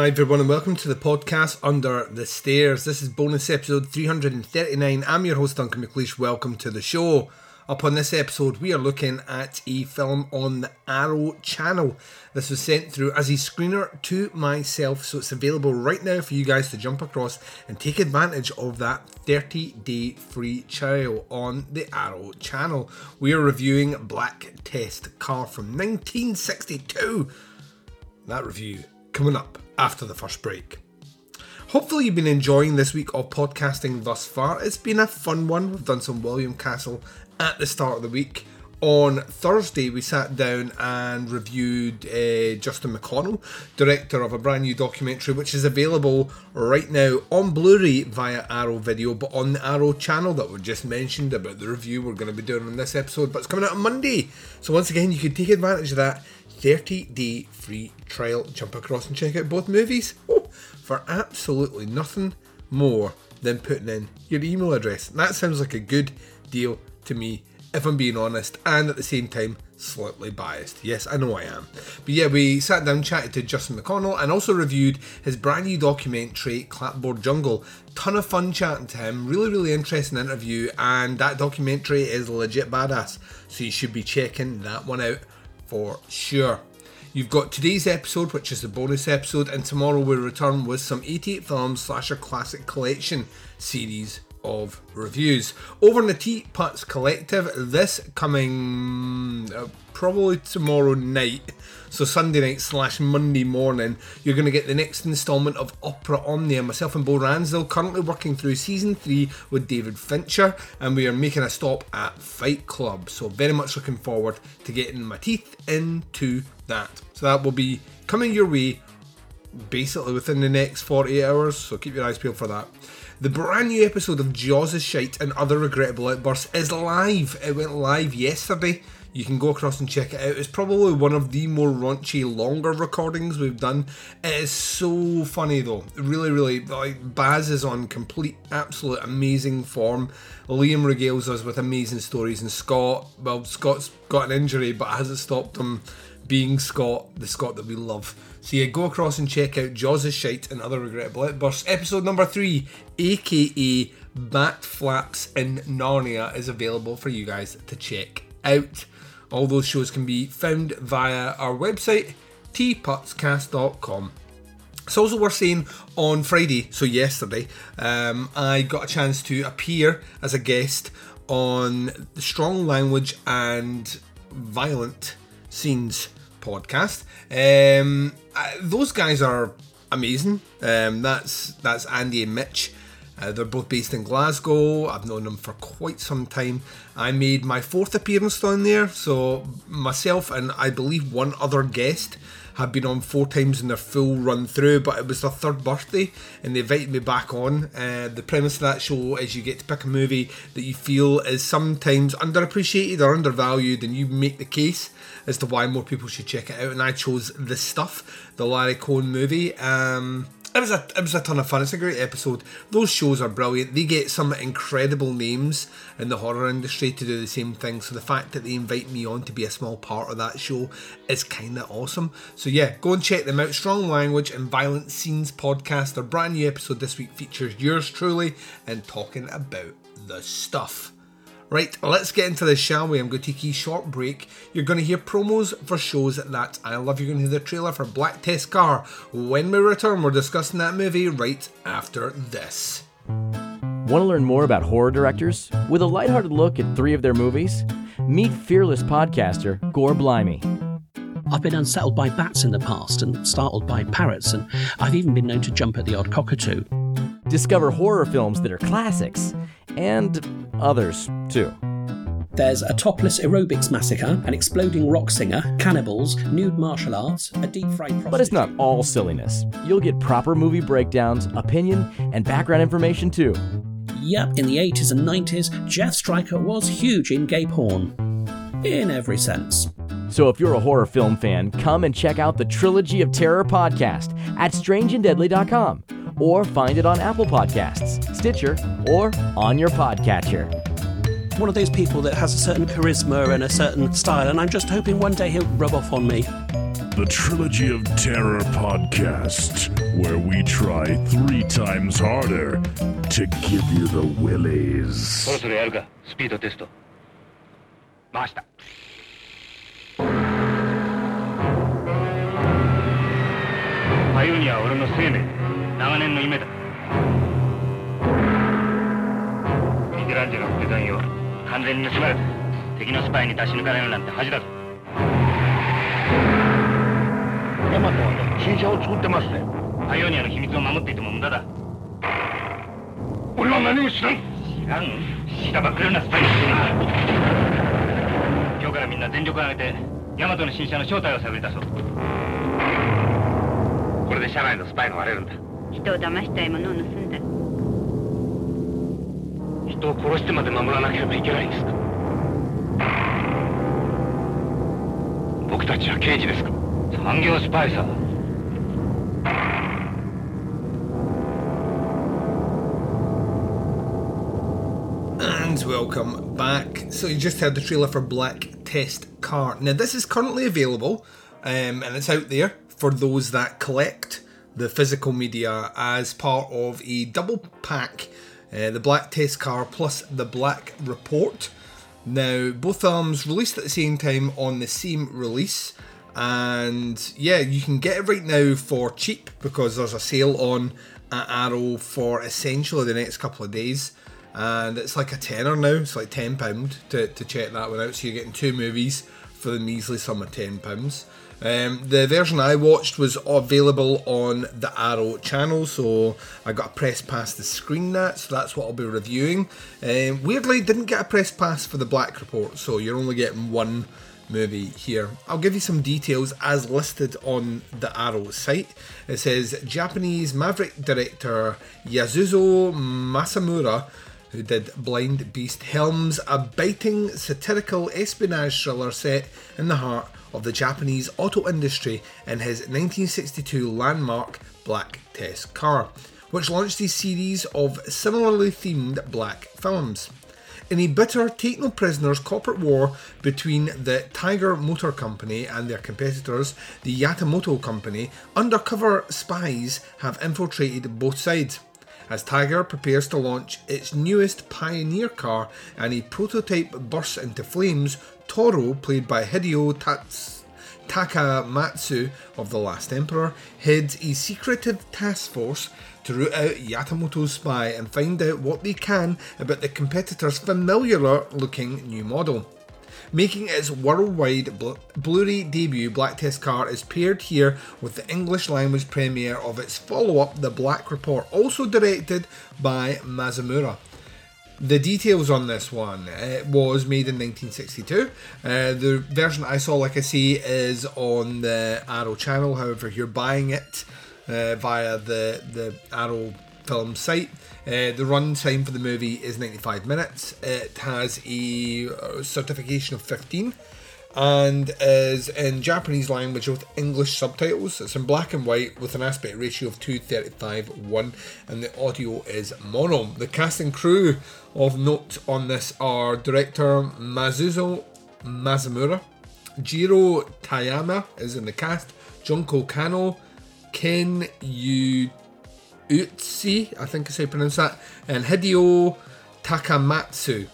Hi everyone and welcome to the podcast Under the Stairs. This is bonus episode 339. I'm your host Duncan McLeish. Welcome to the show. Up on this episode, we are looking at a film on the Arrow channel. This was sent through as a screener to myself, so it's available right now for you guys to jump across and take advantage of that 30 day free trial on the Arrow channel. We are reviewing Black Test Car from 1962. That review coming up after the first break. Hopefully, you've been enjoying this week of podcasting thus far. It's been a fun one. We've done some William Castle at the start of the week. On Thursday, we sat down and reviewed uh, Justin McConnell, director of a brand new documentary, which is available right now on Blu ray via Arrow Video, but on the Arrow channel that we just mentioned about the review we're going to be doing on this episode. But it's coming out on Monday. So, once again, you can take advantage of that 30 day free trial. Jump across and check out both movies oh, for absolutely nothing more than putting in your email address. that sounds like a good deal to me, if I'm being honest, and at the same time, slightly biased. Yes, I know I am. But yeah, we sat down, chatted to Justin McConnell, and also reviewed his brand new documentary, Clapboard Jungle. Ton of fun chatting to him. Really, really interesting interview, and that documentary is legit badass. So you should be checking that one out for sure. You've got today's episode, which is the bonus episode, and tomorrow we'll return with some 88 films slasher classic collection series of reviews. Over in the Teapots Collective, this coming uh, probably tomorrow night, so Sunday night slash Monday morning, you're going to get the next instalment of Opera Omnia. Myself and Bo Ransdell currently working through season three with David Fincher, and we are making a stop at Fight Club. So, very much looking forward to getting my teeth into that. So, that will be coming your way basically within the next 48 hours, so keep your eyes peeled for that. The brand new episode of Jaws is Shite and Other Regrettable Outbursts is live. It went live yesterday. You can go across and check it out. It's probably one of the more raunchy, longer recordings we've done. It is so funny though. Really, really, like Baz is on complete, absolute amazing form. Liam regales us with amazing stories, and Scott, well, Scott's got an injury, but hasn't stopped him being Scott, the Scott that we love. So yeah, go across and check out Jaws is Shite and Other Regrettable Outbursts. Episode number three, aka Bat Flaps in Narnia, is available for you guys to check out. All those shows can be found via our website, teapotscast.com. It's also worth saying on Friday, so yesterday, um, I got a chance to appear as a guest on the Strong Language and Violent Scenes podcast. Um, those guys are amazing. Um, that's that's Andy and Mitch. Uh, they're both based in Glasgow. I've known them for quite some time. I made my fourth appearance down there, so myself and I believe one other guest have been on four times in their full run through, but it was their third birthday and they invited me back on. Uh, the premise of that show is you get to pick a movie that you feel is sometimes underappreciated or undervalued, and you make the case as to why more people should check it out. And I chose The Stuff, the Larry Cohen movie. Um, it was a it was a ton of fun. It's a great episode. Those shows are brilliant. They get some incredible names in the horror industry to do the same thing. So the fact that they invite me on to be a small part of that show is kind of awesome. So yeah, go and check them out. Strong Language and Violent Scenes podcast. Their brand new episode this week features yours truly and talking about the stuff. Right, let's get into this, shall we? I'm going to take a short break. You're going to hear promos for shows that I love. You're going to hear the trailer for Black Test Car. When we return, we're discussing that movie right after this. Want to learn more about horror directors? With a lighthearted look at three of their movies? Meet fearless podcaster Gore Blimey. I've been unsettled by bats in the past and startled by parrots, and I've even been known to jump at the odd cockatoo. Discover horror films that are classics and others, too. There's a topless aerobics massacre, an exploding rock singer, cannibals, nude martial arts, a deep fried prostitute. But it's not all silliness. You'll get proper movie breakdowns, opinion, and background information too. Yep, in the 80s and 90s, Jeff Stryker was huge in gay porn. In every sense. So if you're a horror film fan, come and check out the Trilogy of Terror podcast at strangeanddeadly.com or find it on Apple Podcasts, Stitcher, or on your podcatcher one of those people that has a certain charisma and a certain style, and I'm just hoping one day he'll rub off on me. The Trilogy of Terror podcast, where we try three times harder to give you the willies. そろそろやるか、スピードテスト。回した。パイオニアは俺の生命、 長年の夢だ。ミケランジェロのデザインを完全に盗まれた敵のスパイに出し抜かれるなんて恥だぞ。ヤマトはね新車を作ってますね。パイオニアの秘密を守っていても無駄だ。俺は何も知らん。知らん知らばくれるなスパイにる今日からみんな全力を挙げてヤマトの新車の正体を探り出そう。これで社内のスパイが割れるんだ人を騙したいものを盗んだ人を殺してまで守らなければいけないんですか僕たちは刑事ですか産業スパイさ And welcome back. So you just heard the trailer for Black Test Car. Now this is currently available, um, and it's out there for those that collect the physical media as part of a double pack uh, the Black Test Car plus the Black Report. Now, both films released at the same time on the same release, and yeah, you can get it right now for cheap because there's a sale on at Arrow for essentially the next couple of days, and it's like a tenner now. It's like ten pound to, to check that one out. So you're getting two movies for the measly sum of ten pounds. Um, the version I watched was available on the Arrow channel, so I got a press pass to screen that, so that's what I'll be reviewing. Um, weirdly, didn't get a press pass for the Black Report, so you're only getting one movie here. I'll give you some details as listed on the Arrow site. It says Japanese maverick director Yasuzo Masumura who did Blind Beast, helms a biting satirical espionage thriller set in the heart of the Japanese auto industry in his 1962 landmark Black Test Car, which launched a series of similarly themed black films. In a bitter take no prisoners corporate war between the Tiger Motor Company and their competitors, the Yatamoto Company, undercover spies have infiltrated both sides as Tiger prepares to launch its newest Pioneer car and a prototype bursts into flames, Toro, played by Hideo Tats- Takamatsu of The Last Emperor, heads a secretive task force to root out Yamamoto's spy and find out what they can about the competitor's familiar looking new model. Making its worldwide Blu ray debut, Black Test Car is paired here with the English language premiere of its follow up, The Black Report, also directed by Masumura. The details on this one it was made in 1962. Uh, the version I saw, like I say, is on the Arrow channel. However, you're buying it uh, via the the Arrow film site. Uh, the run time for the movie is 95 minutes. It has a uh, certification of 15 and is in Japanese language with English subtitles. It's in black and white with an aspect ratio of 235 1 and the audio is mono. The cast and crew of note on this are director Mazuzo Masumura, Jiro Tamiya is in the cast, Junko Kano, Ken Yu Utsi, I think is how you pronounce that, and Hideo Takamatsu.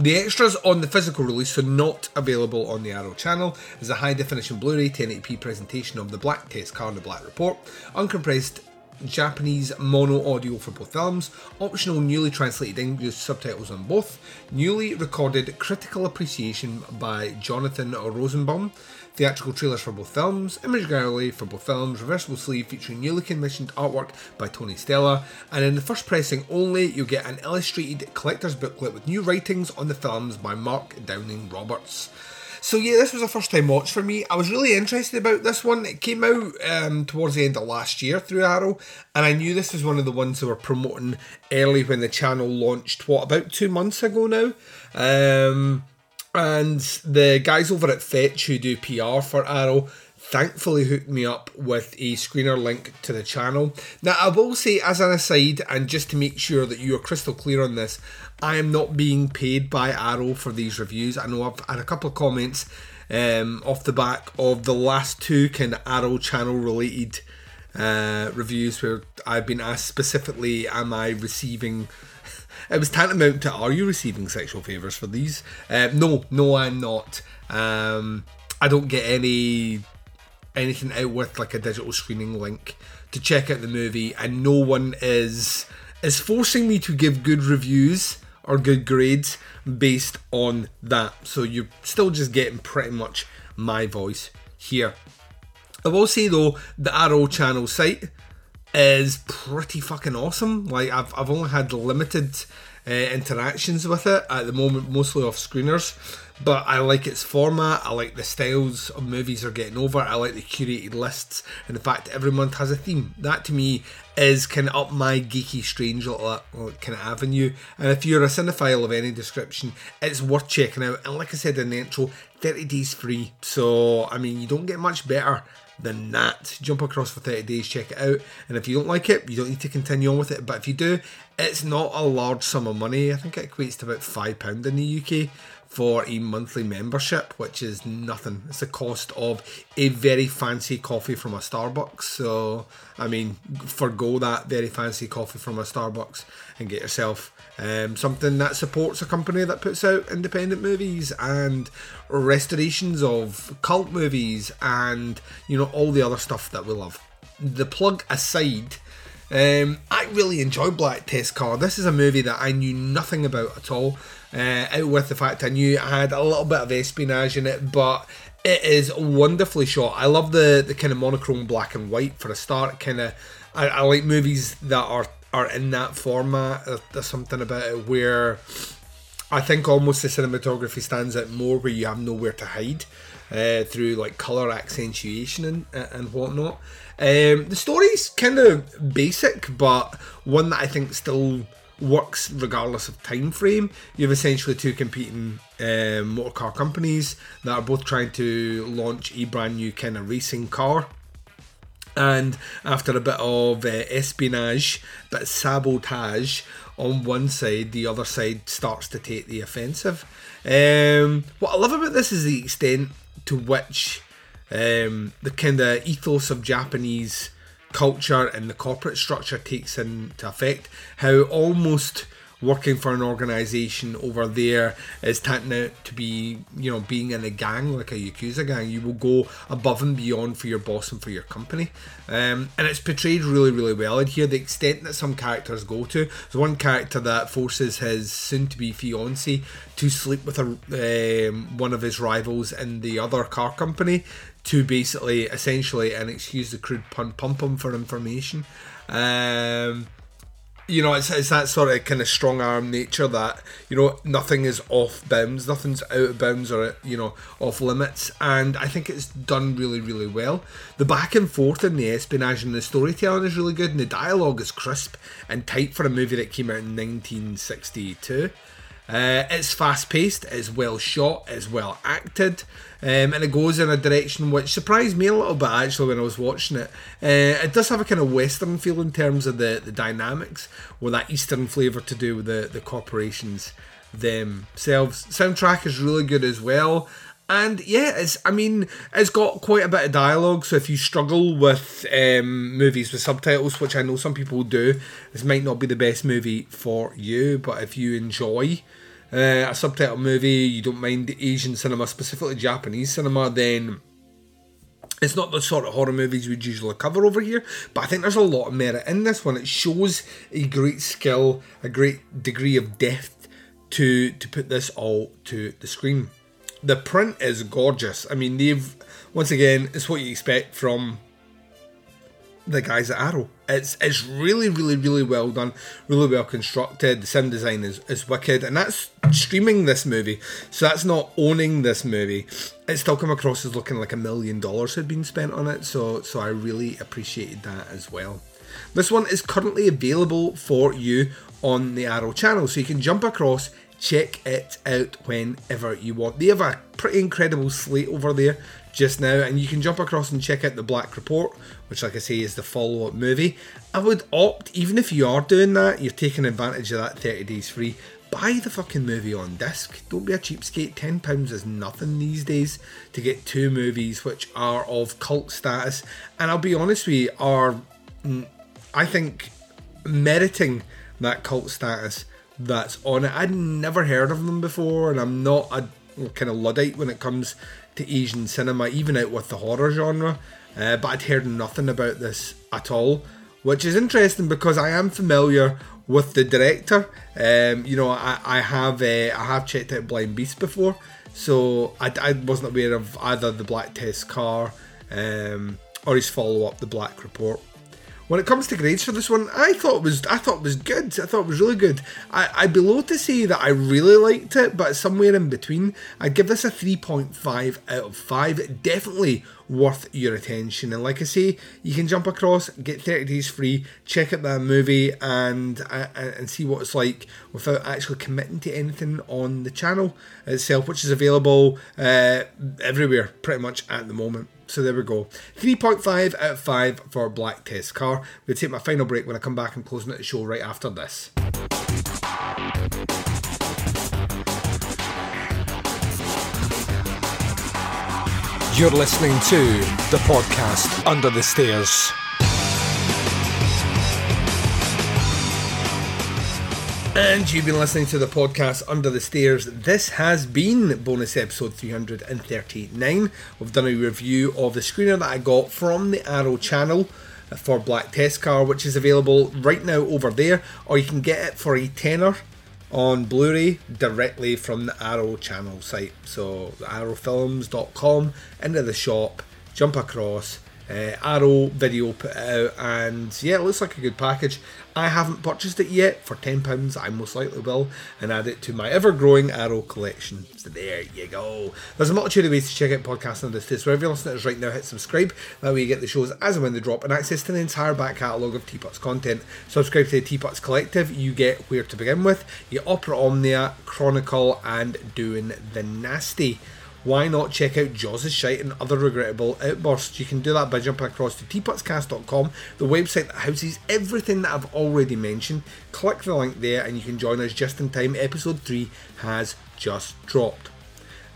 The extras on the physical release are not available on the Arrow channel. As a high definition Blu ray 1080p presentation of the Black Test Car and the Black Report, uncompressed Japanese mono audio for both films, optional newly translated English subtitles on both, newly recorded critical appreciation by Jonathan Rosenbaum, theatrical trailers for both films, image gallery for both films, reversible sleeve featuring newly commissioned artwork by Tony Stella, and in the first pressing only, you'll get an illustrated collector's booklet with new writings on the films by Mark Downing Roberts. So yeah, this was a first time watch for me. I was really interested about this one. It came out um, towards the end of last year through Arrow, and I knew this was one of the ones they were promoting early when the channel launched. What about two months ago now? Um, and the guys over at Fetch who do PR for Arrow thankfully hooked me up with a screener link to the channel. Now, I will say, as an aside, and just to make sure that you are crystal clear on this, I am not being paid by Arrow for these reviews. I know I've had a couple of comments um, off the back of the last two kind of Arrow channel related uh, reviews where I've been asked specifically, am I receiving. It was tantamount to, are you receiving sexual favours for these? Uh, no, no, I'm not. Um, I don't get any anything out with like a digital screening link to check out the movie, and no one is is forcing me to give good reviews or good grades based on that. So you're still just getting pretty much my voice here. I will say though, the Arrow channel site is pretty fucking awesome. Like I've I've only had limited uh, interactions with it at the moment, mostly off screeners. But I like its format. I like the styles of movies are getting over. I like the curated lists and the fact every month has a theme. That to me is kind of up my geeky, strange little kind of avenue. And if you're a cinephile of any description, it's worth checking out. And like I said in the intro, 30 days free. So I mean, you don't get much better than that. Jump across for 30 days, check it out. And if you don't like it, you don't need to continue on with it. But if you do, it's not a large sum of money. I think it equates to about £5 in the UK for a monthly membership, which is nothing. It's the cost of a very fancy coffee from a Starbucks. So, I mean, forego that very fancy coffee from a Starbucks and get yourself um, something that supports a company that puts out independent movies and restorations of cult movies and, you know, all the other stuff that we love. The plug aside, um, I really enjoy Black Test Car. This is a movie that I knew nothing about at all. Uh, out with the fact I knew it had a little bit of espionage in it, but it is wonderfully shot. I love the the kind of monochrome black and white for a start. Kind of, I, I like movies that are are in that format. There's something about it where I think almost the cinematography stands out more, where you have nowhere to hide. Uh, through like color accentuation and and whatnot. Um, the story's kind of basic, but one that I think still works regardless of time frame. You have essentially two competing um, motor car companies that are both trying to launch a brand new kind of racing car. And after a bit of uh, espionage, but sabotage on one side, the other side starts to take the offensive. Um, what I love about this is the extent to which um, the kind of ethos of Japanese culture and the corporate structure takes into effect. How almost working for an organization over there is tantamount to be, you know, being in a gang like a Yakuza gang. You will go above and beyond for your boss and for your company. Um, and it's portrayed really, really well in here. The extent that some characters go to. There's one character that forces his soon to be fiance to sleep with a, um, one of his rivals in the other car company to basically, essentially, and excuse the crude pun, pump him for information. Um, you know, it's, it's that sort of kind of strong arm nature that, you know, nothing is off bounds, nothing's out of bounds or, you know, off limits. And I think it's done really, really well. The back and forth in the espionage and the storytelling is really good, and the dialogue is crisp and tight for a movie that came out in 1962. Uh, it's fast paced, it's well shot, it's well acted, um, and it goes in a direction which surprised me a little bit actually when I was watching it. Uh, it does have a kind of western feel in terms of the, the dynamics, with that eastern flavour to do with the, the corporations themselves. Soundtrack is really good as well. And yeah, it's I mean, it's got quite a bit of dialogue, so if you struggle with um, movies with subtitles, which I know some people do, this might not be the best movie for you, but if you enjoy uh, a subtitle movie, you don't mind Asian cinema, specifically Japanese cinema, then It's not the sort of horror movies we'd usually cover over here, but I think there's a lot of merit in this one. It shows a great skill, a great degree of depth to to put this all to the screen. The print is gorgeous. I mean, they've once again, it's what you expect from the guys at Arrow. It's it's really, really, really well done, really well constructed. The sound design is, is wicked, and that's streaming this movie. So that's not owning this movie. It still come across as looking like a million dollars had been spent on it. So so I really appreciated that as well. This one is currently available for you on the Arrow channel, so you can jump across, check it out whenever you want. They have a pretty incredible slate over there just now, and you can jump across and check out the Black Report, which, like I say, is the follow up movie. I would opt, even if you are doing that, you're taking advantage of that 30 days free. Buy the fucking movie on disc. Don't be a cheapskate. £10 is nothing these days to get two movies which are of cult status. And I'll be honest with you, are, mm, I think, meriting that cult status that's on it. I'd never heard of them before, and I'm not a kind of Luddite when it comes to Asian cinema, even out with the horror genre. Uh, but I'd heard nothing about this at all, which is interesting because I am familiar with the director. Um, you know, I, I have uh, I have checked out Blind Beast before, so I, I wasn't aware of either the Black Test Car um, or his follow up, the Black Report. When it comes to grades for this one, I thought it was I thought was good. I thought it was really good. I, I'd be low to say that I really liked it, but somewhere in between. I'd give this a 3.5 out of 5. Definitely worth your attention. And like I say, you can jump across, get 30 days free, check out that movie and uh, and see what it's like without actually committing to anything on the channel itself, which is available uh, everywhere pretty much at the moment. So there we go. 3.5 out of 5 for Black Test Car. We'll take my final break when I come back and closing the show right after this. You're listening to the podcast Under the Stairs. And you've been listening to the podcast Under the Stairs. This has been bonus episode 339. We've done a review of the screener that I got from the Arrow channel for Black Test Car, which is available right now over there, or you can get it for a tenner on Blu-ray directly from the Arrow channel site. So arrowfilms.com into the shop, jump across, uh, Arrow video put out, and yeah, it looks like a good package. I haven't purchased it yet for £10, I most likely will, and add it to my ever growing Arrow collection. So there you go. There's a multitude of ways to check out podcasts on this So Wherever you're listening to us right now, hit subscribe. That way you get the shows as and when they drop and access to the entire back catalogue of Teapots content. Subscribe to the Teapots Collective, you get Where to Begin With, you Opera Omnia, Chronicle, and Doing the Nasty why not check out Jaws' Shite and other regrettable outbursts? You can do that by jumping across to teapotscast.com, the website that houses everything that I've already mentioned. Click the link there and you can join us just in time. Episode 3 has just dropped.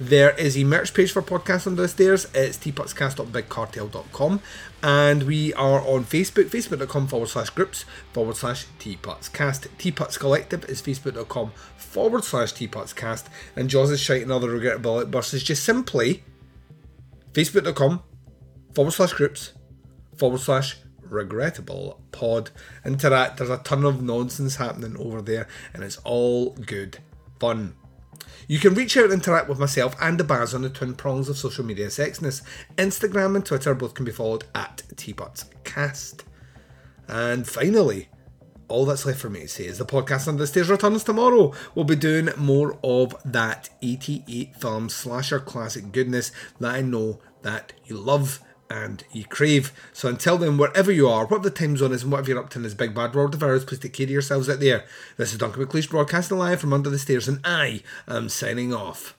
There is a merch page for Podcast Under the Stairs. It's teapotscast.bigcartel.com. And we are on Facebook, facebook.com forward slash groups forward slash teapotscast. Teapots Collective is facebook.com forward slash teapotscast. And Jaws is shite and other regrettable outbursts is just simply facebook.com forward slash groups forward slash regrettable pod. That, there's a ton of nonsense happening over there, and it's all good fun. You can reach out and interact with myself and the Baz on the twin prongs of social media sexiness. Instagram and Twitter both can be followed at TeapotsCast. And finally, all that's left for me to say is the podcast Under the Stairs returns tomorrow. We'll be doing more of that 88 film slasher classic goodness that I know that you love and you crave. So until then, wherever you are, whatever the time zone is, and whatever you're up to in this big bad world of ours, please take care of yourselves out there. This is Duncan McLeish broadcasting live from under the stairs, and I am signing off.